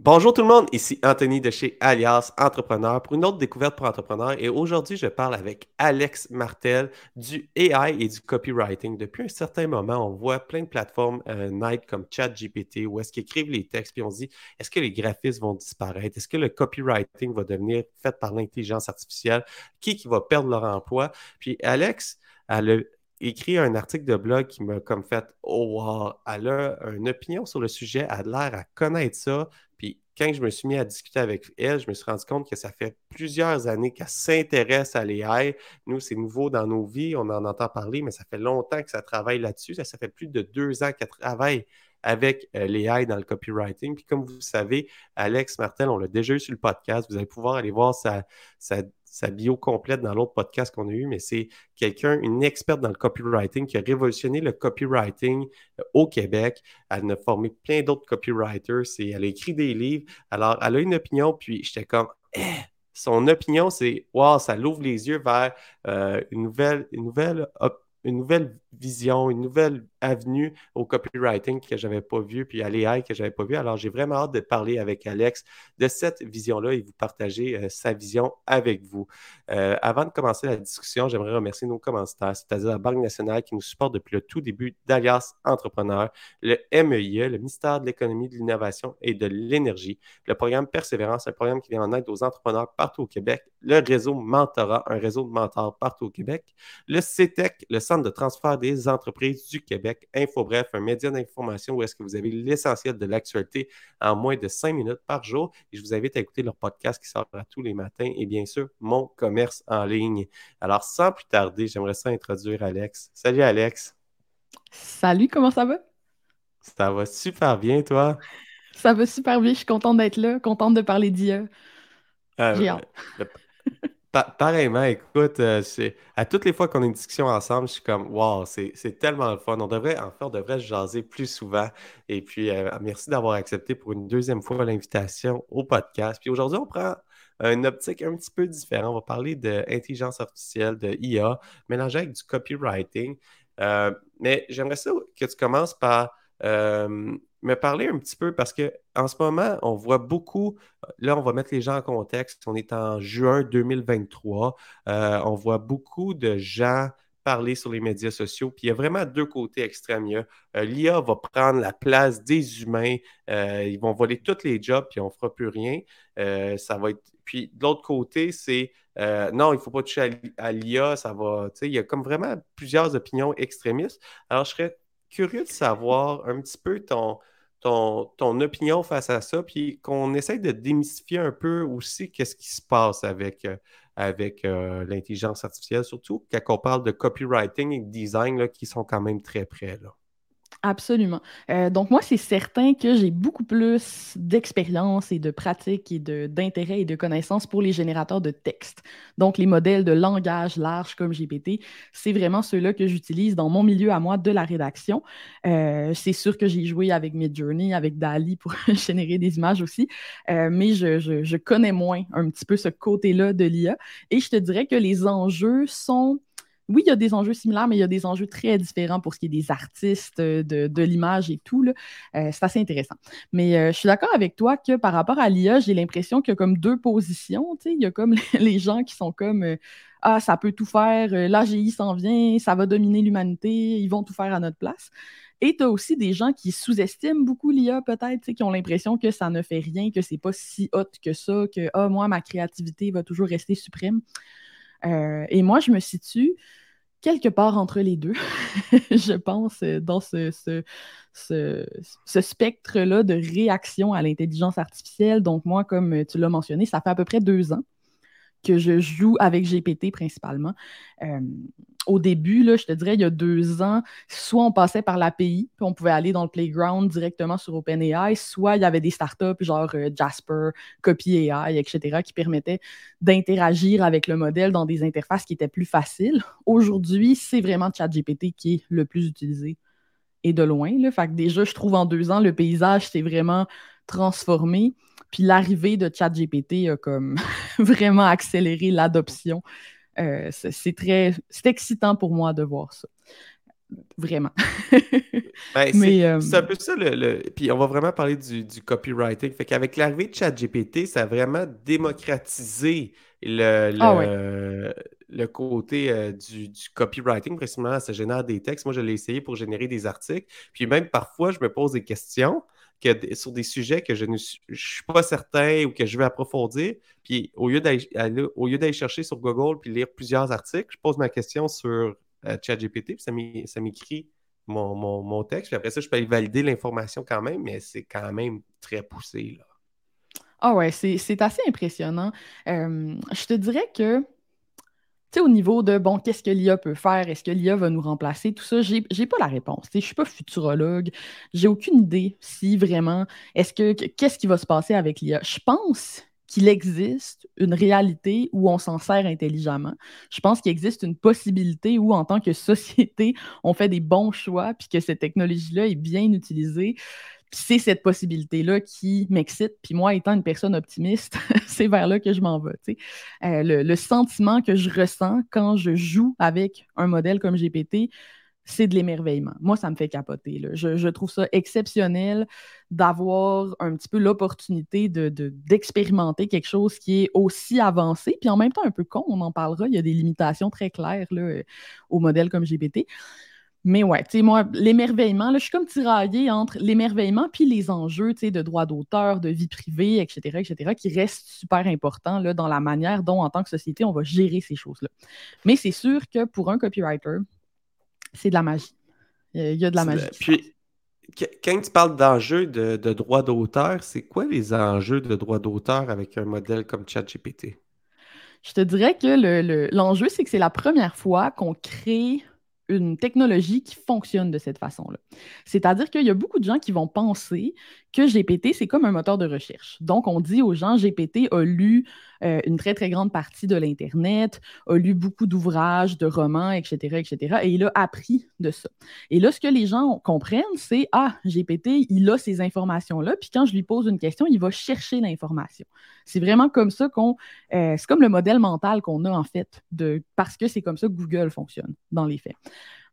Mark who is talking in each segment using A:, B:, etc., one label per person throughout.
A: Bonjour tout le monde, ici Anthony de chez Alias Entrepreneur pour une autre découverte pour entrepreneurs et aujourd'hui je parle avec Alex Martel du AI et du copywriting. Depuis un certain moment, on voit plein de plateformes euh, comme ChatGPT où est-ce qu'ils écrivent les textes puis on se dit est-ce que les graphismes vont disparaître? Est-ce que le copywriting va devenir fait par l'intelligence artificielle? Qui qui va perdre leur emploi? Puis Alex, elle a écrit un article de blog qui m'a comme fait Oh wow, elle a une opinion sur le sujet, elle a l'air à connaître ça. Puis quand je me suis mis à discuter avec elle, je me suis rendu compte que ça fait plusieurs années qu'elle s'intéresse à l'AI. Nous, c'est nouveau dans nos vies, on en entend parler, mais ça fait longtemps que ça travaille là-dessus. Ça, fait plus de deux ans qu'elle travaille avec euh, l'AI dans le copywriting. Puis comme vous savez, Alex Martel, on l'a déjà eu sur le podcast. Vous allez pouvoir aller voir sa, sa sa bio complète dans l'autre podcast qu'on a eu, mais c'est quelqu'un, une experte dans le copywriting qui a révolutionné le copywriting euh, au Québec. Elle a formé plein d'autres copywriters. Et elle a écrit des livres. Alors, elle a une opinion, puis j'étais comme, eh! son opinion, c'est, wow, ça l'ouvre les yeux vers euh, une nouvelle, une nouvelle une nouvelle vision, une nouvelle avenue au copywriting que je n'avais pas vu, puis à l'AI que je n'avais pas vu. Alors, j'ai vraiment hâte de parler avec Alex de cette vision-là et vous partager euh, sa vision avec vous. Euh, avant de commencer la discussion, j'aimerais remercier nos commentaires, c'est-à-dire la Banque nationale qui nous supporte depuis le tout début d'Alias Entrepreneur, le MEIE, le ministère de l'Économie, de l'Innovation et de l'Énergie, le programme Persévérance, un programme qui vient en aide aux entrepreneurs partout au Québec, le réseau Mentorat, un réseau de mentors partout au Québec, le CETEC, le Centre de transfert des entreprises du Québec, InfoBref, un média d'information où est-ce que vous avez l'essentiel de l'actualité en moins de cinq minutes par jour. Et je vous invite à écouter leur podcast qui sort tous les matins et bien sûr, mon commerce en ligne. Alors, sans plus tarder, j'aimerais ça introduire Alex. Salut Alex.
B: Salut, comment ça va?
A: Ça va super bien, toi?
B: Ça va super bien, je suis contente d'être là, contente de parler d'IA. Euh, hâte.
A: pareillement, écoute, euh, à toutes les fois qu'on a une discussion ensemble, je suis comme, wow, c'est tellement le fun. On devrait, en on devrait se jaser plus souvent. Et puis, euh, merci d'avoir accepté pour une deuxième fois l'invitation au podcast. Puis aujourd'hui, on prend une optique un petit peu différente. On va parler d'intelligence artificielle, de IA, mélangée avec du copywriting. Euh, mais j'aimerais ça que tu commences par me parler un petit peu parce que en ce moment, on voit beaucoup, là, on va mettre les gens en contexte. On est en juin 2023. Euh, on voit beaucoup de gens parler sur les médias sociaux. Puis il y a vraiment deux côtés extrêmes. Euh, L'IA va prendre la place des humains. Euh, ils vont voler tous les jobs, puis on ne fera plus rien. ça va être. Puis de l'autre côté, c'est non, il ne faut pas toucher à l'IA. Ça va. Il y a comme vraiment plusieurs opinions extrémistes. Alors, je serais curieux de savoir un petit peu ton, ton, opinion face à ça, puis qu'on essaye de démystifier un peu aussi qu'est-ce qui se passe avec, euh, euh, l'intelligence artificielle, surtout quand on parle de copywriting et de design qui sont quand même très près.
B: Absolument. Euh, donc, moi, c'est certain que j'ai beaucoup plus d'expérience et de pratique et d'intérêt et de connaissances pour les générateurs de texte. Donc, les modèles de langage large comme GPT, c'est vraiment ceux-là que j'utilise dans mon milieu à moi de la rédaction. Euh, c'est sûr que j'ai joué avec Midjourney, avec Dali pour générer des images aussi, euh, mais je, je connais moins un petit peu ce côté-là de l'IA. Et je te dirais que les enjeux sont oui, il y a des enjeux similaires, mais il y a des enjeux très différents pour ce qui est des artistes, euh, de, l'image et tout. Euh, c'est assez intéressant. Mais euh, je suis d'accord avec toi que par rapport à l'IA, j'ai l'impression qu'il y a comme deux positions. Il y a comme les gens qui sont comme Ah, ça peut tout faire, l'AGI s'en vient, ça va dominer l'humanité, ils vont tout faire à notre place. Et tu as aussi des gens qui sous-estiment beaucoup l'IA, peut-être, qui ont l'impression que ça ne fait rien, que c'est pas si hot que ça, que ah, moi, ma créativité va toujours rester suprême. Euh, et moi, je me situe quelque part entre les deux, je pense, euh, dans ce, ce, spectre-là de réaction à l'intelligence artificielle. Donc, moi, comme tu l'as mentionné, ça fait à peu près deux ans que je joue avec GPT principalement. Euh, au début, là, je te dirais, il y a deux ans, soit on passait par l'API, puis on pouvait aller dans le playground directement sur OpenAI, soit il y avait des startups genre euh, Jasper, CopyAI, etc., qui permettaient d'interagir avec le modèle dans des interfaces qui étaient plus faciles. Aujourd'hui, c'est vraiment ChatGPT qui est le plus utilisé et de loin. Fait que déjà, je trouve en deux ans, le paysage s'est vraiment transformé. Puis l'arrivée de ChatGPT a comme vraiment accéléré l'adoption. Euh, c'est très, c'est excitant pour moi de voir ça. Vraiment.
A: Ben, euh, c'est un peu ça, le, puis on va vraiment parler du, copywriting. Fait qu'avec l'arrivée de ChatGPT, ça a vraiment démocratisé le, ah le, côté euh, du, copywriting. Précisément, ça génère des textes. Moi, je l'ai essayé pour générer des articles. Puis même parfois, je me pose des questions que, sur des sujets que je ne suis pas certain ou que je veux approfondir. Puis au lieu d'aller chercher sur Google puis lire plusieurs articles, je pose ma question sur euh, ChatGPT, puis ça m'écrit mon, texte. Puis après ça, je peux aller valider l'information quand même, mais c'est quand même très poussé. Là.
B: Ah ouais, c'est assez impressionnant. Euh, je te dirais que, au niveau de, bon, qu'est-ce que l'IA peut faire? Est-ce que l'IA va nous remplacer? Tout ça, j'ai pas la réponse. Je suis pas futurologue. J'ai aucune idée si vraiment, est-ce que, qu'est-ce qui va se passer avec l'IA? Je pense qu'il existe une réalité où on s'en sert intelligemment. Je pense qu'il existe une possibilité où, en tant que société, on fait des bons choix, puis que cette technologie-là est bien utilisée. C'est cette possibilité-là qui m'excite. Puis moi, étant une personne optimiste, c'est vers là que je m'en vais. Euh, le, sentiment que je ressens quand je joue avec un modèle comme GPT, c'est de l'émerveillement. Moi, ça me fait capoter. Je, trouve ça exceptionnel d'avoir un petit peu l'opportunité d'expérimenter de, quelque chose qui est aussi avancé, puis en même temps un peu con, on en parlera, il y a des limitations très claires là, au modèle comme GPT. Mais ouais, tu sais, moi, l'émerveillement, je suis comme tiraillée entre l'émerveillement puis les enjeux, tu sais, de droit d'auteur, de vie privée, etc., etc., qui restent super importants, là, dans la manière dont, en tant que société, on va gérer ces choses-là. Mais c'est sûr que pour un copywriter, c'est de la magie. Il y a de la magie.
A: Puis, quand tu parles d'enjeux de, de droit d'auteur, c'est quoi les enjeux de droit d'auteur avec un modèle comme ChatGPT?
B: Je te dirais que l'enjeu, c'est que c'est la première fois qu'on crée une technologie qui fonctionne de cette façon-là. C'est-à-dire qu'il y a beaucoup de gens qui vont penser que GPT, c'est comme un moteur de recherche. Donc, on dit aux gens, GPT a lu euh, une très, très grande partie de l'Internet, a lu beaucoup d'ouvrages, de romans, etc., etc., et il a appris de ça. Et là, ce que les gens comprennent, c'est, ah, GPT, il a ces informations-là, puis quand je lui pose une question, il va chercher l'information. C'est vraiment comme ça qu'on... Euh, c'est comme le modèle mental qu'on a, en fait, de, parce que c'est comme ça que Google fonctionne, dans les faits.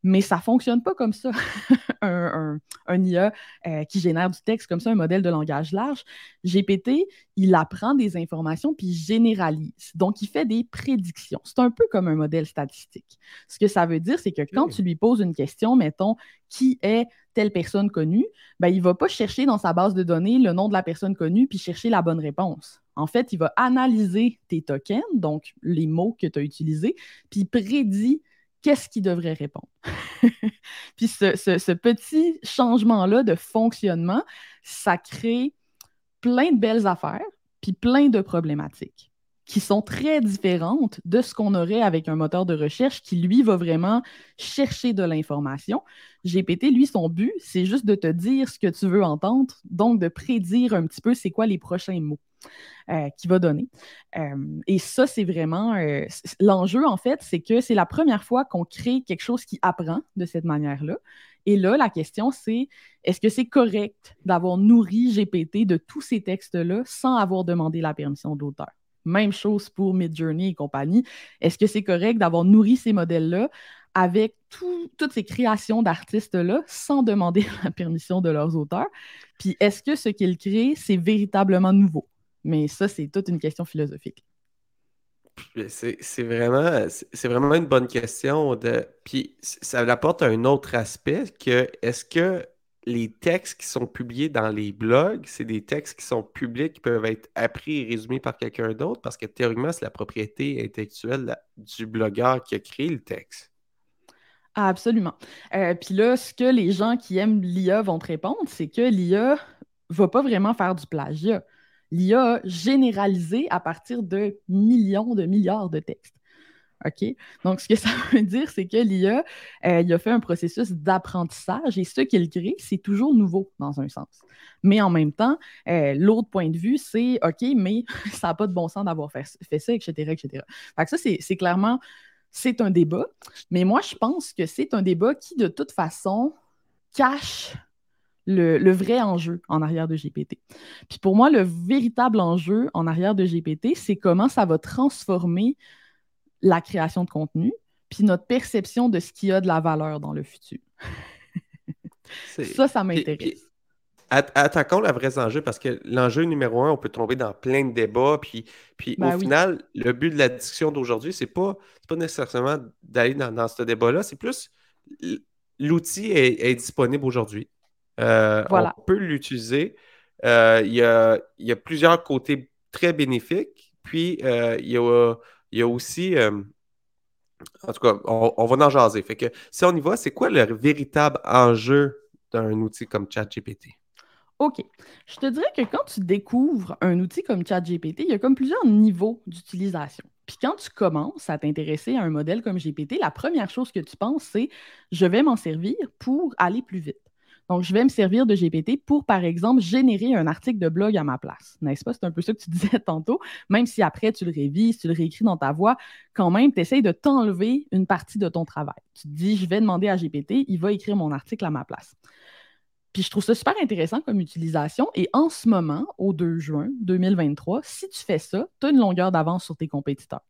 B: Mais ça ne fonctionne pas comme ça, un, IA euh, qui génère du texte comme ça, un modèle de langage large. GPT, il apprend des informations puis généralise. Donc, il fait des prédictions. C'est un peu comme un modèle statistique. Ce que ça veut dire, c'est que quand tu lui poses une question, mettons, qui est telle personne connue, ben, il ne va pas chercher dans sa base de données le nom de la personne connue puis chercher la bonne réponse. En fait, il va analyser tes tokens, donc les mots que tu as utilisés, puis prédit qu'est-ce qu'il devrait répondre? Puis ce, petit changement-là de fonctionnement, ça crée plein de belles affaires, puis plein de problématiques qui sont très différentes de ce qu'on aurait avec un moteur de recherche qui, lui, va vraiment chercher de l'information. GPT, lui, son but, c'est juste de te dire ce que tu veux entendre, donc de prédire un petit peu c'est quoi les prochains mots. Euh, qui va donner. Euh, et ça, c'est vraiment euh, l'enjeu, en fait, c'est que c'est la première fois qu'on crée quelque chose qui apprend de cette manière-là. Et là, la question, c'est est-ce que c'est correct d'avoir nourri GPT de tous ces textes-là sans avoir demandé la permission de l'auteur? Même chose pour Midjourney et compagnie. Est-ce que c'est correct d'avoir nourri ces modèles-là avec toutes ces créations d'artistes-là sans demander la permission de leurs auteurs? Puis est-ce que ce qu'ils créent, c'est véritablement nouveau? Mais ça, c'est toute une question philosophique.
A: C'est vraiment, vraiment une bonne question. De... Puis ça apporte un autre aspect que est-ce que les textes qui sont publiés dans les blogs, c'est des textes qui sont publics, qui peuvent être appris et résumés par quelqu'un d'autre, parce que théoriquement, c'est la propriété intellectuelle du blogueur qui a créé le texte.
B: absolument. Euh, puis là, ce que les gens qui aiment l'IA vont te répondre, c'est que l'IA va pas vraiment faire du plagiat l'IA généralisé à partir de millions de milliards de textes. OK? Donc, ce que ça veut dire, c'est que l'IA, euh, il a fait un processus d'apprentissage et ce qu'il crée, c'est toujours nouveau dans un sens. Mais en même temps, euh, l'autre point de vue, c'est OK, mais ça n'a pas de bon sens d'avoir fait, ça, etc., etc. Fait ça, c'est clairement, c'est un débat. Mais moi, je pense que c'est un débat qui, de toute façon, cache le, vrai enjeu en arrière de GPT. Puis pour moi, le véritable enjeu en arrière de GPT, c'est comment ça va transformer la création de contenu, puis notre perception de ce qui a de la valeur dans le futur. ça, ça m'intéresse.
A: Attaquons le vrai enjeu parce que l'enjeu numéro un, on peut tomber dans plein de débats. Puis, puis au ben final, le but de la discussion d'aujourd'hui, c'est pas, pas nécessairement d'aller dans, ce débat-là, c'est plus l'outil est, disponible aujourd'hui. Euh, on peut l'utiliser. Euh, il, y a, plusieurs côtés très bénéfiques. Puis euh, il, y a, aussi. en tout cas, on, on, va en jaser. Fait que si on y va, c'est quoi le véritable enjeu d'un outil comme ChatGPT?
B: OK. Je te dirais que quand tu découvres un outil comme ChatGPT, il y a comme plusieurs niveaux d'utilisation. Puis quand tu commences à t'intéresser à un modèle comme GPT, la première chose que tu penses, c'est je vais m'en servir pour aller plus vite. Donc, je vais me servir de GPT pour, par exemple, générer un article de blog à ma place. N'est-ce pas? C'est un peu ça que tu disais tantôt. Même si après, tu le révises, tu le réécris dans ta voix, quand même, tu essayes de t'enlever une partie de ton travail. Tu te dis, je vais demander à GPT, il va écrire mon article à ma place. Puis je trouve ça super intéressant comme utilisation. Et en ce moment, au 2 juin 2023, si tu fais ça, tu as une longueur d'avance sur tes compétiteurs.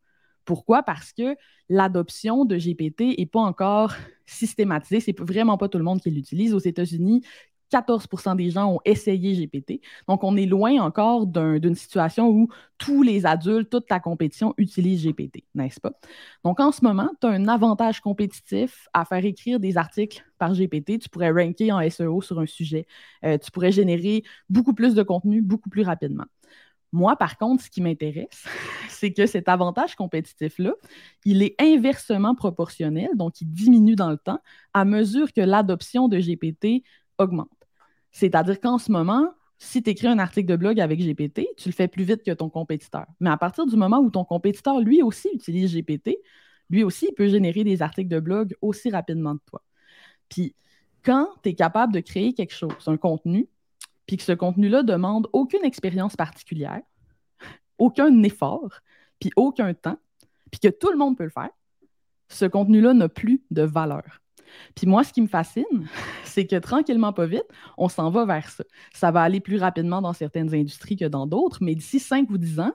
B: Pourquoi? Parce que l'adoption de GPT n'est pas encore systématisée. C'est vraiment pas tout le monde qui l'utilise. Aux États-Unis, 14% des gens ont essayé GPT. Donc, on est loin encore d'une situation où tous les adultes, toute la compétition utilisent GPT, n'est-ce pas? Donc, en ce moment, tu as un avantage compétitif à faire écrire des articles par GPT. Tu pourrais ranker en SEO sur un sujet. Euh, tu pourrais générer beaucoup plus de contenu beaucoup plus rapidement. Moi, par contre, ce qui m'intéresse, c'est que cet avantage compétitif-là, il est inversement proportionnel, donc il diminue dans le temps à mesure que l'adoption de GPT augmente. C'est-à-dire qu'en ce moment, si tu écris un article de blog avec GPT, tu le fais plus vite que ton compétiteur. Mais à partir du moment où ton compétiteur, lui aussi, utilise GPT, lui aussi, il peut générer des articles de blog aussi rapidement que toi. Puis, quand tu es capable de créer quelque chose, un contenu, puis que ce contenu-là demande aucune expérience particulière, aucun effort, puis aucun temps, puis que tout le monde peut le faire, ce contenu-là n'a plus de valeur. Puis moi, ce qui me fascine, c'est que tranquillement, pas vite, on s'en va vers ça. Ça va aller plus rapidement dans certaines industries que dans d'autres, mais d'ici 5 ou 10 ans,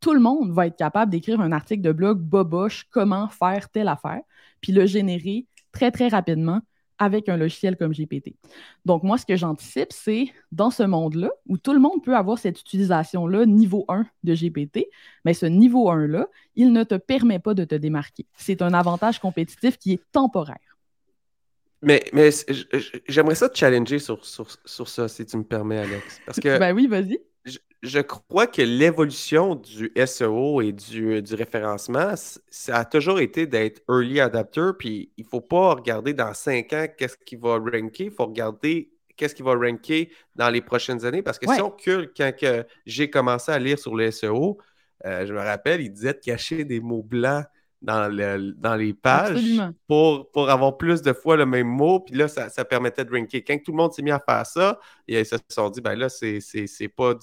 B: tout le monde va être capable d'écrire un article de blog boboche, comment faire telle affaire, puis le générer très, très rapidement avec un logiciel comme GPT. Donc, moi, ce que j'anticipe, c'est dans ce monde-là, où tout le monde peut avoir cette utilisation-là, niveau 1 de GPT, mais ce niveau 1-là, il ne te permet pas de te démarquer. C'est un avantage compétitif qui est temporaire.
A: Mais, mais j'aimerais ça te challenger sur, sur, sur, ça, si tu me permets, Alex. Parce que.
B: ben oui, vas-y.
A: Je, crois que l'évolution du SEO et du, du, référencement, ça a toujours été d'être early adapter. Puis il ne faut pas regarder dans cinq ans qu'est-ce qui va ranker. Il faut regarder qu'est-ce qui va ranker dans les prochaines années. Parce que si on cule, quand j'ai commencé à lire sur le SEO, euh, je me rappelle, il disait de cacher des mots blancs dans, dans les pages pour, pour avoir plus de fois le même mot. Puis là, ça, permettait de ranker. Quand tout le monde s'est mis à faire ça, ils se sont dit, ben là, c'est pas,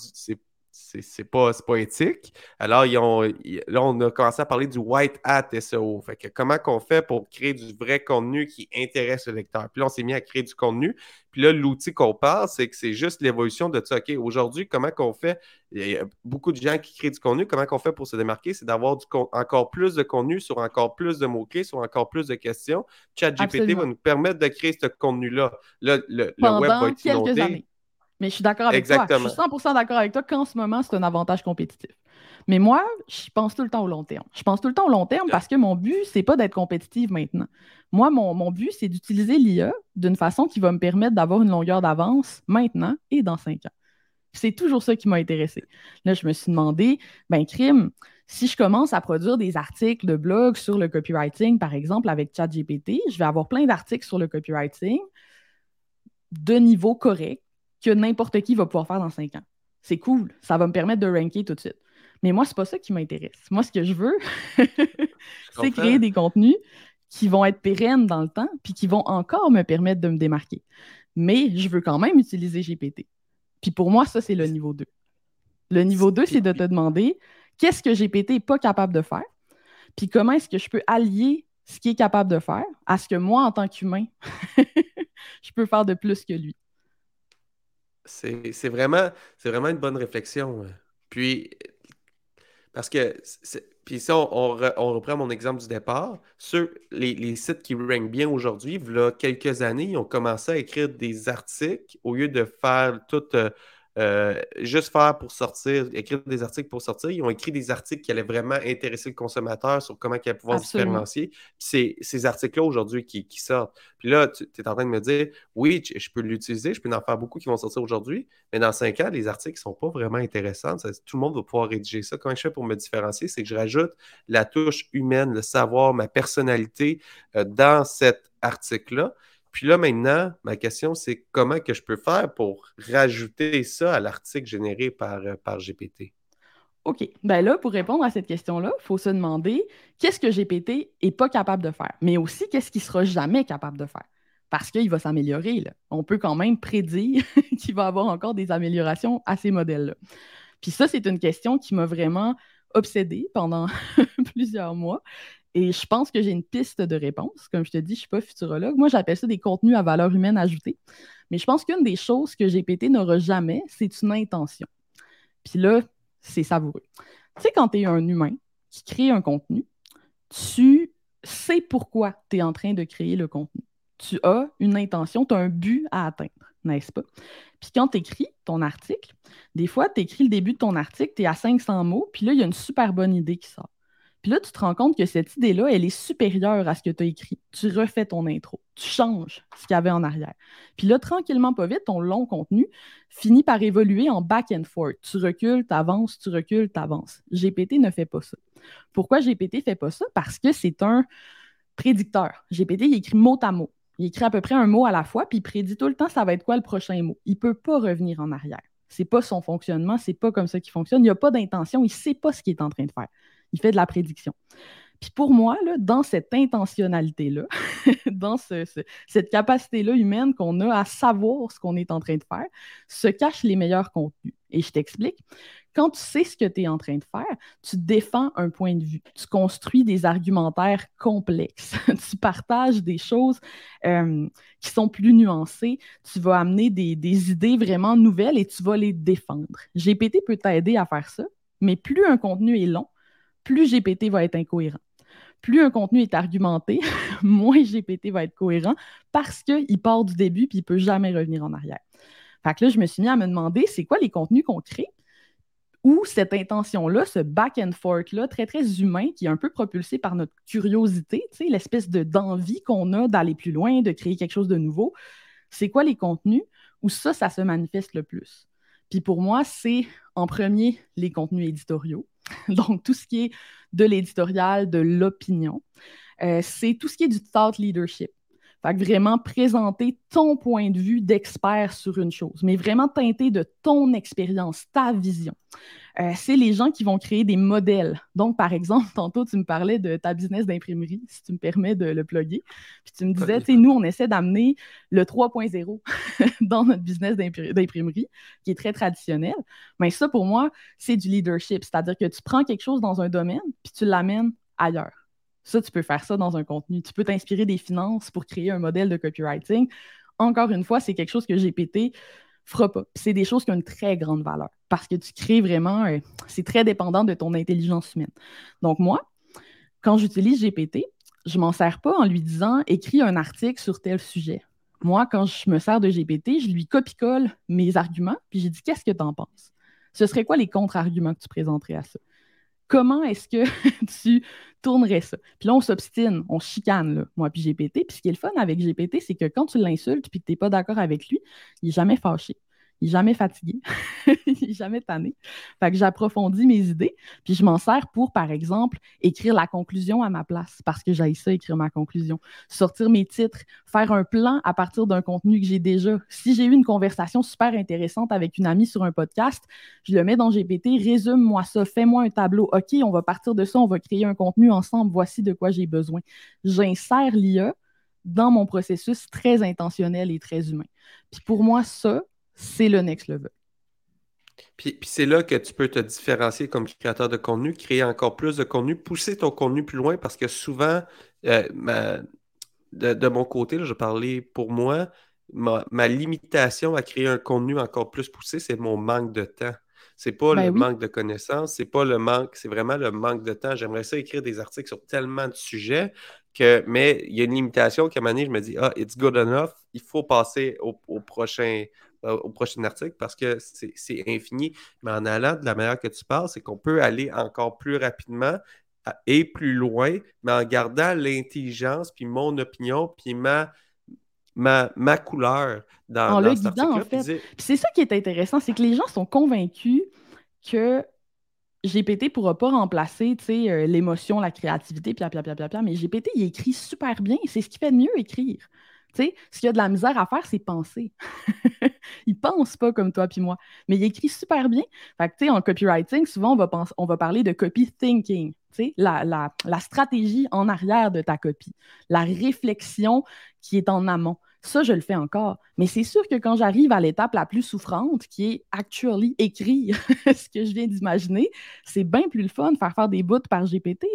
A: c'est pas, pas éthique. Alors, ils ont, là, on a commencé à parler du white hat SEO. Fait que comment qu'on fait pour créer du vrai contenu qui intéresse le lecteur? Puis là, on s'est mis à créer du contenu. Puis là, l'outil qu'on parle, c'est que c'est juste l'évolution de ça. OK, aujourd'hui, comment qu'on fait? Il y a beaucoup de gens qui créent du contenu. Comment qu'on fait pour se démarquer? C'est d'avoir encore plus de contenu sur encore plus de mots-clés, sur encore plus de questions. ChatGPT va nous permettre de créer ce contenu-là. le, le web va être inondé.
B: Mais je suis d'accord avec toi. Je suis 100% d'accord avec toi qu'en ce moment, c'est un avantage compétitif. Mais moi, je pense tout le temps au long terme. Je pense tout le temps au long terme parce que mon but, c'est pas d'être compétitive maintenant. Moi, mon, mon but, c'est d'utiliser l'IA d'une façon qui va me permettre d'avoir une longueur d'avance maintenant et dans cinq ans. C'est toujours ça qui m'a intéressé. Là, je me suis demandé, ben, crime, si je commence à produire des articles de blog sur le copywriting, par exemple, avec ChatGPT, je vais avoir plein d'articles sur le copywriting de niveau correct que n'importe qui va pouvoir faire dans cinq ans. C'est cool, ça va me permettre de ranker tout de suite. Mais moi, c'est pas ça qui m'intéresse. Moi, ce que je veux, c'est créer des contenus qui vont être pérennes dans le temps, puis qui vont encore me permettre de me démarquer. Mais je veux quand même utiliser GPT. Puis pour moi, ça, c'est le niveau 2. Le niveau 2, c'est de te demander qu'est-ce que GPT n'est pas capable de faire, puis comment est-ce que je peux allier ce qu'il est capable de faire à ce que moi, en tant qu'humain, je peux faire de plus que lui?
A: C'est vraiment, une bonne réflexion. Puis, parce que puis si on, reprend mon exemple du départ, sur les, sites qui rankent bien aujourd'hui, il y a quelques années, ils ont commencé à écrire des articles au lieu de faire tout. Euh, euh, juste faire pour sortir, écrire des articles pour sortir. Ils ont écrit des articles qui allaient vraiment intéresser le consommateur sur comment il allait pouvoir se différencier. C'est ces articles-là aujourd'hui qui, sortent. Puis là, tu es en train de me dire, oui, je peux l'utiliser, je peux en faire beaucoup qui vont sortir aujourd'hui, mais dans cinq ans, les articles ne sont pas vraiment intéressants. tout le monde va pouvoir rédiger ça. Comment je fais pour me différencier? C'est que je rajoute la touche humaine, le savoir, ma personnalité euh, dans cet article-là. Puis là, maintenant, ma question, c'est comment que je peux faire pour rajouter ça à l'article généré par, euh, par GPT?
B: OK. Ben là, pour répondre à cette question-là, il faut se demander qu'est-ce que GPT n'est pas capable de faire, mais aussi qu'est-ce qu'il ne sera jamais capable de faire. Parce qu'il va s'améliorer. On peut quand même prédire qu'il va avoir encore des améliorations à ces modèles-là. Puis ça, c'est une question qui m'a vraiment obsédée pendant plusieurs mois. Et je pense que j'ai une piste de réponse. Comme je te dis, je ne suis pas futurologue. Moi, j'appelle ça des contenus à valeur humaine ajoutée. Mais je pense qu'une des choses que GPT n'aura jamais, c'est une intention. Puis là, c'est savoureux. Tu sais, quand tu es un humain qui crée un contenu, tu sais pourquoi tu es en train de créer le contenu. Tu as une intention, tu as un but à atteindre, n'est-ce pas? Puis quand tu écris ton article, des fois, tu écris le début de ton article, tu es à 500 mots, puis là, il y a une super bonne idée qui sort. Puis là, tu te rends compte que cette idée-là, elle est supérieure à ce que tu as écrit. Tu refais ton intro, tu changes ce qu'il y avait en arrière. Puis là, tranquillement, pas vite, ton long contenu finit par évoluer en back and forth. Tu recules, tu avances, tu recules, tu avances. GPT ne fait pas ça. Pourquoi GPT ne fait pas ça? Parce que c'est un prédicteur. GPT, il écrit mot à mot. Il écrit à peu près un mot à la fois, puis il prédit tout le temps ça va être quoi le prochain mot? Il ne peut pas revenir en arrière. C'est pas son fonctionnement, c'est pas comme ça qu'il fonctionne. Il n'y a pas d'intention, il ne sait pas ce qu'il est en train de faire il fait de la prédiction. Puis pour moi, là, dans cette intentionnalité-là, dans cette capacité-là humaine qu'on a à savoir ce qu'on est en train de faire, se cachent les meilleurs contenus. Et je t'explique. Quand tu sais ce que tu es en train de faire, tu défends un point de vue, tu construis des argumentaires complexes, tu partages des choses euh, qui sont plus nuancées, tu vas amener des, des idées vraiment nouvelles et tu vas les défendre. GPT peut t'aider à faire ça, mais plus un contenu est long, plus GPT va être incohérent. Plus un contenu est argumenté, moins GPT va être cohérent parce qu'il part du début puis il ne peut jamais revenir en arrière. Fait que là, je me suis mis à me demander, c'est quoi les contenus qu'on crée où cette intention-là, ce back and forth-là, très, très humain, qui est un peu propulsé par notre curiosité, l'espèce d'envie qu'on a d'aller plus loin, de créer quelque chose de nouveau, c'est quoi les contenus où ça, ça se manifeste le plus? Puis pour moi, c'est en premier les contenus éditoriaux. Donc, tout ce qui est de l'éditorial, de l'opinion. Euh, c'est tout ce qui est du thought leadership. Fait que vraiment présenter ton point de vue d'expert sur une chose, mais vraiment teinté de ton expérience, ta vision. Euh, c'est les gens qui vont créer des modèles. Donc, par exemple, tantôt, tu me parlais de ta business d'imprimerie, si tu me permets de le plugger. Puis tu me disais, tu sais, nous, on essaie d'amener le 3.0 dans notre business d'imprimerie, qui est très traditionnel. Mais ça, pour moi, c'est du leadership. C'est-à-dire que tu prends quelque chose dans un domaine, puis tu l'amènes ailleurs. Ça, tu peux faire ça dans un contenu. Tu peux t'inspirer des finances pour créer un modèle de copywriting. Encore une fois, c'est quelque chose que GPT fera pas. C'est des choses qui ont une très grande valeur parce que tu crées vraiment, c'est très dépendant de ton intelligence humaine. Donc moi, quand j'utilise GPT, je m'en sers pas en lui disant écris un article sur tel sujet. Moi, quand je me sers de GPT, je lui copie-colle mes arguments, puis j'ai dit qu'est-ce que tu en penses? Ce serait quoi les contre-arguments que tu présenterais à ça? comment est-ce que tu tournerais ça? Puis là, on s'obstine, on chicane, là, moi puis GPT. Puis ce qui est le fun avec GPT, c'est que quand tu l'insultes puis que tu n'es pas d'accord avec lui, il n'est jamais fâché jamais fatigué, jamais tanné. Fait que j'approfondis mes idées, puis je m'en sers pour, par exemple, écrire la conclusion à ma place, parce que j'ai ça, écrire ma conclusion. Sortir mes titres, faire un plan à partir d'un contenu que j'ai déjà. Si j'ai eu une conversation super intéressante avec une amie sur un podcast, je le mets dans GPT, résume-moi ça, fais-moi un tableau. OK, on va partir de ça, on va créer un contenu ensemble, voici de quoi j'ai besoin. J'insère l'IA dans mon processus très intentionnel et très humain. Puis pour moi, ça, c'est le next level.
A: Puis, c'est là que tu peux te différencier comme créateur de contenu, créer encore plus de contenu, pousser ton contenu plus loin parce que souvent, euh, de, mon côté, je parlais pour moi, ma, limitation à créer un contenu encore plus poussé, c'est mon manque de temps. C'est pas ben le manque de connaissances, c'est pas le manque, c'est vraiment le manque de temps. J'aimerais ça écrire des articles sur tellement de sujets que, mais il y a une limitation qu'à un moment donné, je me dis, ah, it's good enough, il faut passer au, prochain, euh, au prochain article parce que c'est infini. Mais en allant de la manière que tu parles, c'est qu'on peut aller encore plus rapidement et plus loin, mais en gardant l'intelligence, puis mon opinion, puis ma, ma, ma couleur dans,
B: en le guidant, en fait. C'est ça qui est intéressant, c'est que les gens sont convaincus que GPT pourra pas remplacer euh, l'émotion, la créativité, mais GPT, il écrit super bien. C'est ce qui fait de mieux écrire. ce qu'il y a de la misère à faire, c'est penser. il pense pas comme toi puis moi, mais il écrit super bien. En copywriting, souvent, on va, on va parler de copy thinking, la, la stratégie en arrière de ta copie, la réflexion qui est en amont. Ça, je le fais encore. Mais c'est sûr que quand j'arrive à l'étape la plus souffrante, qui est actually écrire ce que je viens d'imaginer, c'est bien plus le fun de faire faire des bouts par GPT.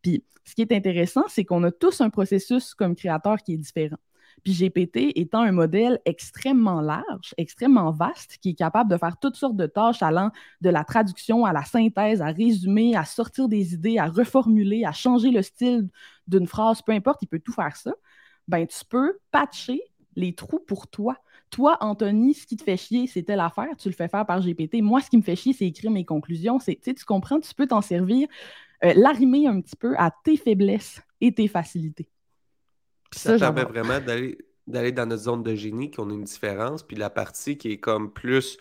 B: Puis, ce qui est intéressant, c'est qu'on a tous un processus comme créateur qui est différent. Puis GPT étant un modèle extrêmement large, extrêmement vaste, qui est capable de faire toutes sortes de tâches allant de la traduction à la synthèse, à résumer, à sortir des idées, à reformuler, à changer le style d'une phrase, peu importe, il peut tout faire ça ben tu peux patcher les trous pour toi. Toi, Anthony, ce qui te fait chier, c'est telle affaire, tu le fais faire par GPT. Moi, ce qui me fait chier, c'est écrire mes conclusions. C'est, tu comprends, tu peux t'en servir, euh, l'arrimer un petit peu à tes faiblesses et tes facilités.
A: ça, permet vraiment d'aller, d'aller dans notre zone de génie, qu'on a une différence, puis la partie qui est comme plus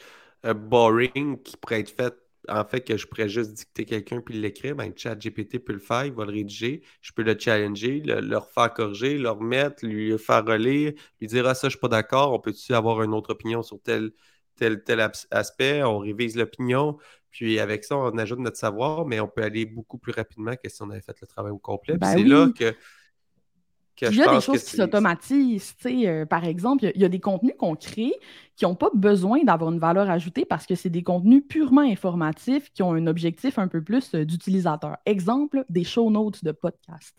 A: euh, boring, qui pourrait être faite en fait, que je pourrais juste dicter quelqu'un puis l'écrire, ben, GPT peut le faire, il va le rédiger, je peux le challenger, le, refaire corriger, le remettre, lui faire relire, lui dire Ah, ça, je suis pas d'accord, on peut-tu avoir une autre opinion sur tel, tel, tel aspect, on révise l'opinion, puis avec ça, on ajoute notre savoir, mais on peut aller beaucoup plus rapidement que si on avait fait le travail au complet.
B: Ben
A: c'est là que
B: il y a des choses qui s'automatisent. Euh, par exemple, il y, a des contenus qu'on crée qui n'ont pas besoin d'avoir une valeur ajoutée parce que c'est des contenus purement informatifs qui ont un objectif un peu plus euh, d'utilisateur. Exemple, des show notes de podcast.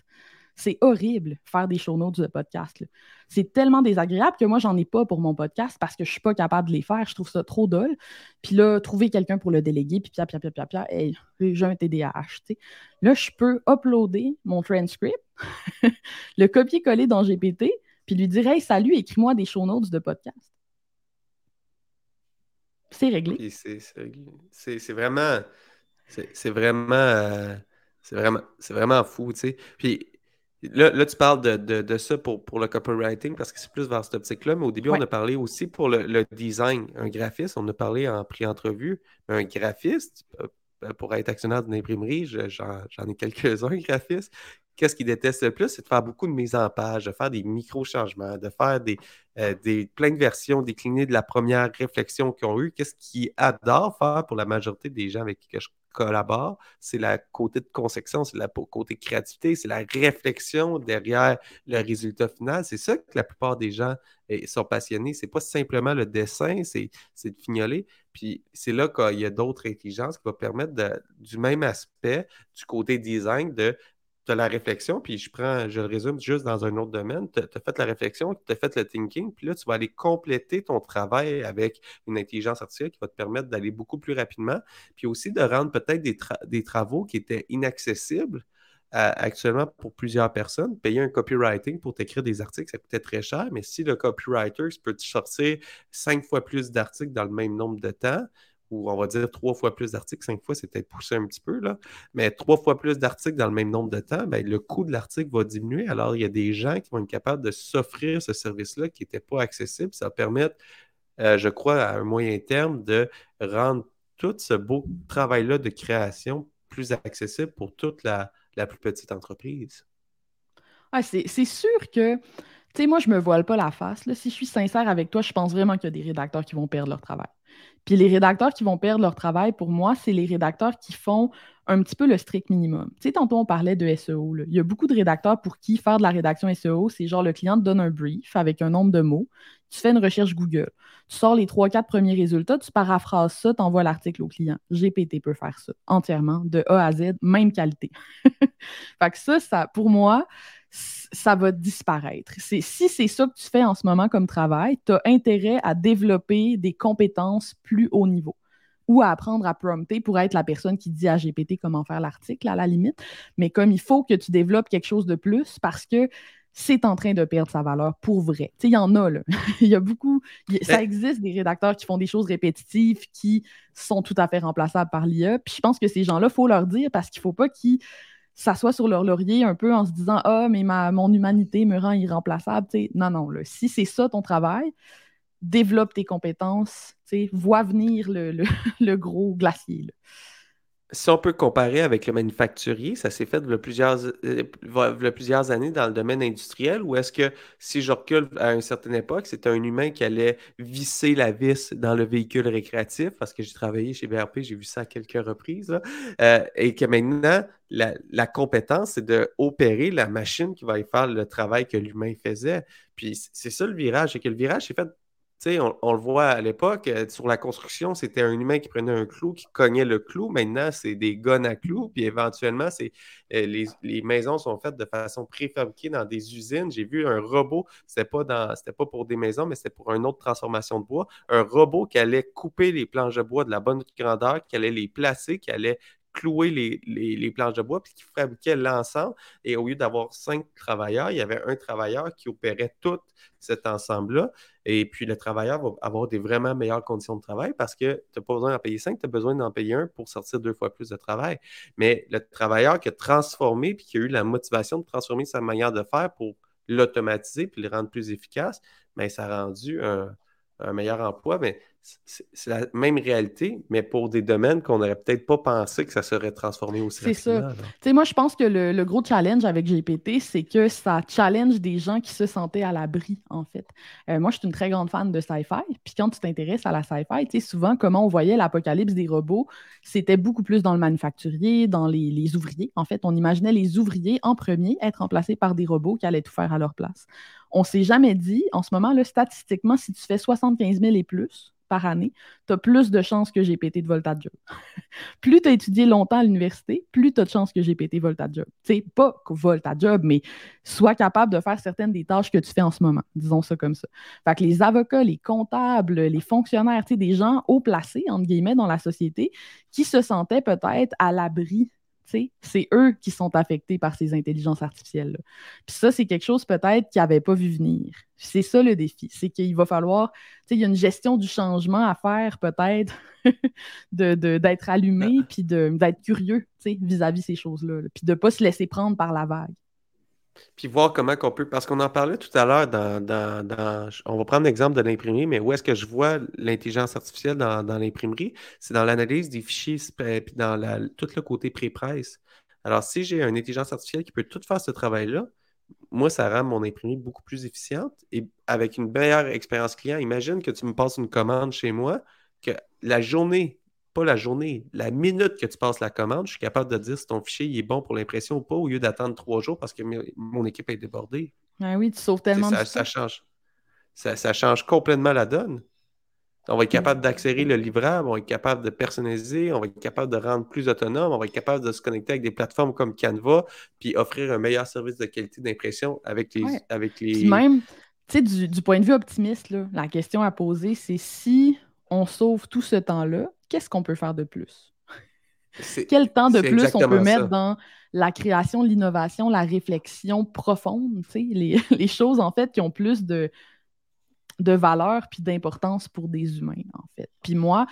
B: C'est horrible faire des show notes de podcast. C'est tellement désagréable que moi, j'en ai pas pour mon podcast parce que je suis pas capable de les faire. Je trouve ça trop dole. Puis là, trouver quelqu'un pour le déléguer, puis pia, pia, pia, pia, pia, hey, j'ai un TDAH. Là, je peux uploader mon transcript, le copier-coller dans GPT, puis lui dire Hey, salut, écris-moi des show notes de podcast. C'est réglé.
A: C'est vraiment. C'est vraiment. c'est vraiment, vraiment fou, tu sais. Puis Là, tu parles de, ça pour, pour, le copywriting parce que c'est plus vers cette optique-là, mais au début, on a parlé aussi pour le, design. Un graphiste, on a parlé en pré-entrevue, un graphiste, euh, pour être actionnaire d'une imprimerie, j'en ai quelques-uns graphistes. Qu'est-ce qu'ils détestent le plus? C'est de faire beaucoup de mise en page, de faire des micro-changements, de faire des, euh, des plein de versions déclinées de la première réflexion qu'ils ont eue. Qu'est-ce qu'ils adorent faire pour la majorité des gens avec qui je collabore, c'est la côté de conception, c'est la côté créativité, c'est la réflexion derrière le résultat final. C'est ça que la plupart des gens eh, sont passionnés. C'est pas simplement le dessin, c'est de fignoler. Puis c'est là qu'il y a d'autres intelligences qui vont permettre du même aspect, du côté design, de tu as la réflexion, puis je prends, je le résume juste dans un autre domaine, tu as, fait la réflexion, tu as fait le thinking, puis là, tu vas aller compléter ton travail avec une intelligence artificielle qui va te permettre d'aller beaucoup plus rapidement, puis aussi de rendre peut-être des, travaux qui étaient inaccessibles actuellement pour plusieurs personnes. Payer un copywriting pour t'écrire des articles, ça coûtait très cher, mais si le copywriter peut te sortir cinq fois plus d'articles dans le même nombre de temps, ou on va dire trois fois plus d'articles, cinq fois, c'est peut-être poussé un petit peu, là, mais trois fois plus d'articles dans le même nombre de temps, bien, le coût de l'article va diminuer. Alors, il y a des gens qui vont être capables de s'offrir ce service-là qui n'était pas accessible. Ça va permettre, euh, je crois, à un moyen terme, de rendre tout ce beau travail-là de création plus accessible pour toute la, plus petite entreprise.
B: Ah, c'est sûr que, tu sais, moi, je me voile pas la face. Là. Si je suis sincère avec toi, je pense vraiment qu'il y a des rédacteurs qui vont perdre leur travail. Puis les rédacteurs qui vont perdre leur travail, pour moi, c'est les rédacteurs qui font un petit peu le strict minimum. Tu sais, tantôt, on parlait de SEO. Il y a beaucoup de rédacteurs pour qui faire de la rédaction SEO, c'est genre le client te donne un brief avec un nombre de mots, tu fais une recherche Google, tu sors les trois, quatre premiers résultats, tu paraphrases ça, tu envoies l'article au client. GPT peut faire ça entièrement, de A à Z, même qualité. fait que ça, ça, pour moi, ça va disparaître. Si c'est ça que tu fais en ce moment comme travail, tu as intérêt à développer des compétences plus haut niveau ou à apprendre à prompter pour être la personne qui dit à GPT comment faire l'article, à la limite. Mais comme il faut que tu développes quelque chose de plus parce que c'est en train de perdre sa valeur pour vrai. Tu sais, il y en a, là. il y a beaucoup. ça existe des rédacteurs qui font des choses répétitives qui sont tout à fait remplaçables par l'IA. Puis je pense que ces gens-là, il faut leur dire parce qu'il ne faut pas qu'ils s'assoient sur leur laurier un peu en se disant Ah, mais ma, mon humanité me rend irremplaçable. non, non. Là. Si c'est ça ton travail, développe tes compétences, vois venir le, gros glacier.
A: Si on peut comparer avec le manufacturier, ça s'est fait a plusieurs, euh, plusieurs années dans le domaine industriel, ou est-ce que si je recule à une certaine époque, c'était un humain qui allait visser la vis dans le véhicule récréatif, parce que j'ai travaillé chez BRP, j'ai vu ça à quelques reprises, euh, et que maintenant, la, compétence, c'est d'opérer la machine qui va faire le travail que l'humain faisait. Puis c'est ça le virage, c'est que le virage s'est fait on, le voit à l'époque, euh, sur la construction, c'était un humain qui prenait un clou, qui cognait le clou. Maintenant, c'est des guns à clous. Puis éventuellement, c'est euh, les, maisons sont faites de façon préfabriquée dans des usines. J'ai vu un robot, c'était pas pas pour des maisons, mais c'était pour une autre transformation de bois. Un robot qui allait couper les planches de bois de la bonne grandeur, qui allait les placer, qui allait clouer les, planches de bois, puis qui fabriquait l'ensemble. Et au lieu d'avoir cinq travailleurs, il y avait un travailleur qui opérait tout cet ensemble-là. Et puis, le travailleur va avoir des vraiment meilleures conditions de travail parce que tu n'as pas besoin d'en payer cinq, tu as besoin d'en payer un pour sortir deux fois plus de travail. Mais le travailleur qui a transformé puis qui a eu la motivation de transformer sa manière de faire pour l'automatiser puis le rendre plus efficace, bien, ça a rendu un, un meilleur emploi. Mais c'est la même réalité, mais pour des domaines qu'on n'aurait peut-être pas pensé que ça serait transformé aussi
B: C'est ça. moi, je pense que le, gros challenge avec GPT, c'est que ça challenge des gens qui se sentaient à l'abri, en fait. Euh, moi, je suis une très grande fan de sci-fi. Puis quand tu t'intéresses à la sci-fi, tu sais, souvent, comment on voyait l'apocalypse des robots, c'était beaucoup plus dans le manufacturier, dans les, les ouvriers. En fait, on imaginait les ouvriers en premier être remplacés par des robots qui allaient tout faire à leur place. On ne s'est jamais dit, en ce moment, là, statistiquement, si tu fais 75 000 et plus, par année, tu as plus de chances que j'ai pété de volta job. plus tu as étudié longtemps à l'université, plus tu as de chances que j'ai pété volta job. Tu pas volta job, mais sois capable de faire certaines des tâches que tu fais en ce moment. Disons ça comme ça. Fait que les avocats, les comptables, les fonctionnaires, des gens haut placés, entre guillemets, dans la société, qui se sentaient peut-être à l'abri c'est eux qui sont affectés par ces intelligences artificielles-là. Puis ça, c'est quelque chose peut-être qu'ils n'avaient pas vu venir. C'est ça le défi. C'est qu'il va falloir, il y a une gestion du changement à faire peut-être, d'être de, allumé, ah. puis d'être curieux vis-à-vis ces choses-là, puis de ne pas se laisser prendre par la vague.
A: Puis voir comment qu'on peut. Parce qu'on en parlait tout à l'heure dans, On va prendre l'exemple de l'imprimerie, mais où est-ce que je vois l'intelligence artificielle dans, l'imprimerie? C'est dans l'analyse des fichiers, puis dans tout le côté pré-presse. Alors, si j'ai une intelligence artificielle qui peut tout faire ce travail-là, moi, ça rend mon imprimerie beaucoup plus efficiente et avec une meilleure expérience client. Imagine que tu me passes une commande chez moi, que la journée pas la journée, la minute que tu passes la commande, je suis capable de dire si ton fichier est bon pour l'impression ou pas, au lieu d'attendre trois jours parce que mon équipe est débordée.
B: Ah oui, tu sauves tellement
A: ça, ça change. Ça, change complètement la donne. On va être capable d'accélérer le livrable, on va être capable de personnaliser, on va être capable de rendre plus autonome, on va être capable de se connecter avec des plateformes comme Canva, puis offrir un meilleur service de qualité d'impression avec les, avec les.
B: même, tu sais, du, du, point de vue optimiste, là, la question à poser, c'est si on sauve tout ce temps-là, qu'est-ce qu'on peut faire de plus? Quel temps de plus on peut mettre dans la création, l'innovation, la réflexion profonde, les, les, choses en fait qui ont plus de, de valeur puis d'importance pour des humains, en fait. Puis moi,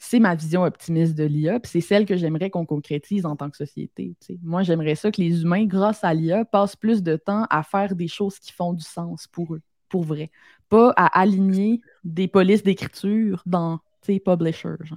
B: c'est ma vision optimiste de l'IA, puis c'est celle que j'aimerais qu'on concrétise en tant que société. Moi, j'aimerais ça que les humains, grâce à l'IA, passent plus de temps à faire des choses qui font du sens pour eux, pour vrai. Pas à aligner des polices d'écriture dans publishers.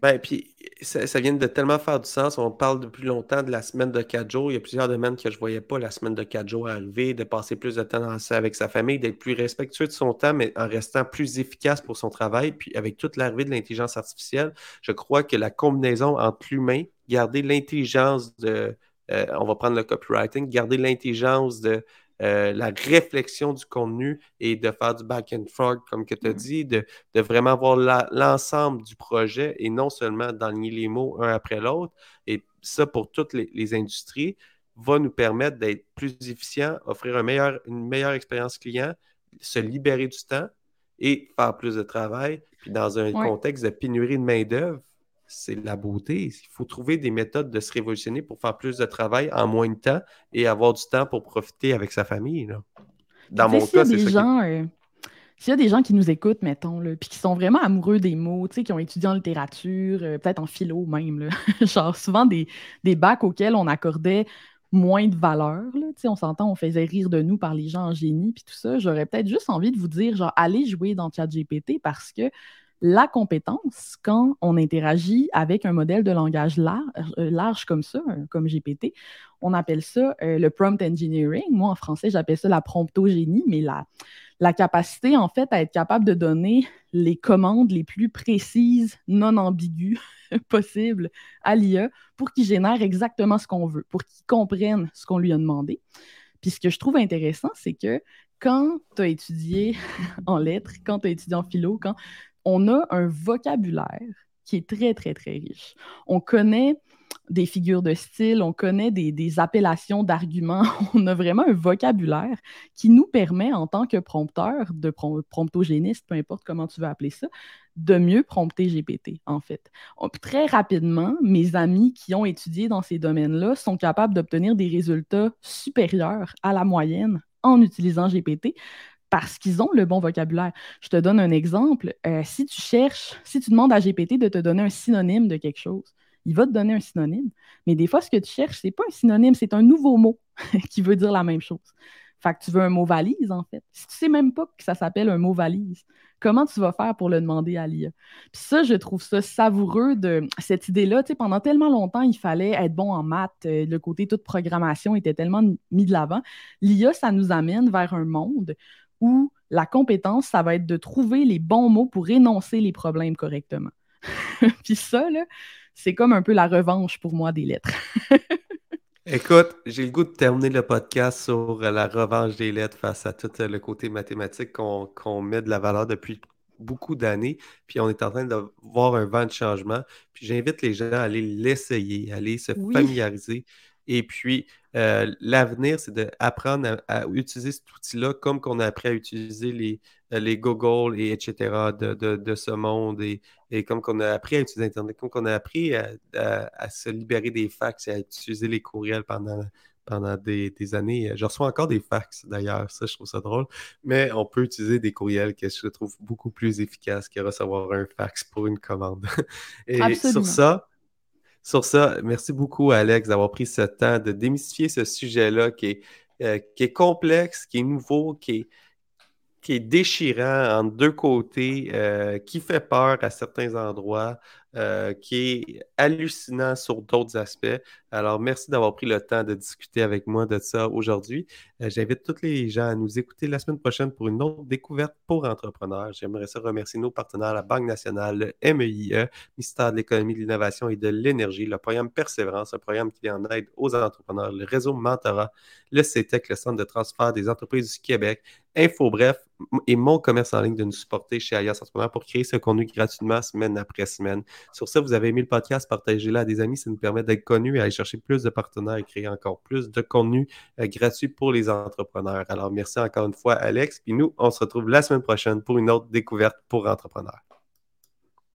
A: Ben, puis ça, vient de tellement faire du sens. On parle depuis longtemps de la semaine de quatre jours. Il y a plusieurs domaines que je ne voyais pas la semaine de quatre jours arriver, de passer plus de temps avec sa famille, d'être plus respectueux de son temps, mais en restant plus efficace pour son travail. Puis avec toute l'arrivée de l'intelligence artificielle, je crois que la combinaison entre l'humain, garder l'intelligence de, euh, on va prendre le copywriting, garder l'intelligence de euh, la réflexion du contenu et de faire du back and forth, comme que tu as mm. dit, de, vraiment voir l'ensemble du projet et non seulement d'aligner les mots un après l'autre. Et ça, pour toutes les, industries, va nous permettre d'être plus efficients, offrir une meilleure expérience client, se libérer du temps et faire plus de travail. Puis dans un contexte de pénurie de main-d'œuvre, c'est la beauté. Il faut trouver des méthodes de se révolutionner pour faire plus de travail en moins de temps et avoir du temps pour profiter avec sa famille.
B: Dans mon cas, c'est ça. Euh, s'il y a des gens qui nous écoutent, mettons, puis qui sont vraiment amoureux des mots, qui ont étudié en littérature, euh, peut-être en philo même, genre souvent des, des bacs auxquels on accordait moins de valeur. Là. On s'entend, on faisait rire de nous par les gens en génie, puis tout ça. J'aurais peut-être juste envie de vous dire, genre, allez jouer dans ChatGPT parce que la compétence, quand on interagit avec un modèle de langage large, euh, large comme ça, comme GPT, on appelle ça euh, le prompt engineering. Moi, en français, j'appelle ça la promptogénie, mais la, la capacité, en fait, à être capable de donner les commandes les plus précises, non ambiguës possibles à l'IA pour qu'il génère exactement ce qu'on veut, pour qu'il comprenne ce qu'on lui a demandé. Puis ce que je trouve intéressant, c'est que quand tu as étudié en lettres, quand tu as étudié en philo, quand on a un vocabulaire qui est très, très, très riche. On connaît des figures de style, on connaît des, appellations d'arguments, on a vraiment un vocabulaire qui nous permet, en tant que prompteur, de promptogéniste, peu importe comment tu veux appeler ça, de mieux prompter GPT, en fait. très rapidement, mes amis qui ont étudié dans ces domaines-là sont capables d'obtenir des résultats supérieurs à la moyenne en utilisant GPT parce qu'ils ont le bon vocabulaire. Je te donne un exemple. Euh, si tu cherches, si tu demandes à GPT de te donner un synonyme de quelque chose, il va te donner un synonyme. Mais des fois, ce que tu cherches, ce n'est pas un synonyme, c'est un nouveau mot qui veut dire la même chose. Fait que tu veux un mot valise, en fait. Si tu sais même pas que ça s'appelle un mot valise, comment tu vas faire pour le demander à l'IA? Puis ça, je trouve ça savoureux de cette idée-là. Tu sais, pendant tellement longtemps, il fallait être bon en maths. Euh, le côté toute programmation était tellement mis de l'avant. L'IA, ça nous amène vers un monde où la compétence, ça va être de trouver les bons mots pour énoncer les problèmes correctement. Puis ça, c'est comme un peu la revanche pour moi des lettres.
A: Écoute, j'ai le goût de terminer le podcast sur la revanche des lettres face à tout le côté mathématique qu'on met de la valeur depuis beaucoup d'années, puis on est en train de voir un vent de changement. Puis j'invite les gens à aller l'essayer, à aller se familiariser. Et puis, euh, l'avenir, c'est d'apprendre à, utiliser cet outil-là comme qu'on a appris à utiliser les, euh, les Google et etc. de, ce monde et, comme qu'on a appris à utiliser Internet, comme qu'on a appris à, se libérer des fax et à utiliser les courriels pendant, pendant des, années. Je reçois encore des fax d'ailleurs, ça je trouve ça drôle, mais on peut utiliser des courriels que je trouve beaucoup plus efficaces que recevoir un fax pour une commande. et sur ça, sur ça, merci beaucoup, Alex, d'avoir pris ce temps de démystifier ce sujet-là qui est, euh, complexe, qui est nouveau, qui est, qui est déchirant en deux côtés, euh, qui fait peur à certains endroits, euh, qui est hallucinant sur d'autres aspects. Alors, merci d'avoir pris le temps de discuter avec moi de ça aujourd'hui. Euh, j'invite tous les gens à nous écouter la semaine prochaine pour une autre découverte pour entrepreneurs. J'aimerais ça remercier nos partenaires, la Banque nationale, le MEIE, ministère de l'économie, de l'innovation et de l'énergie, le programme Persévérance, un programme qui vient en aide aux entrepreneurs, le réseau Mentorat, le CETEC, le Centre de transfert des entreprises du Québec, Info Bref et mon commerce en ligne de nous supporter chez Alias Entrepreneur pour créer ce contenu gratuitement semaine après semaine. Sur ça, vous avez aimé le podcast, partagez-le à des amis. Ça nous permet d'être connus et aller chercher plus de partenaires et créer encore plus de contenu euh, gratuit pour les entrepreneurs. Alors, merci encore une fois, Alex. Puis nous, on se retrouve la semaine prochaine pour une autre découverte pour entrepreneurs.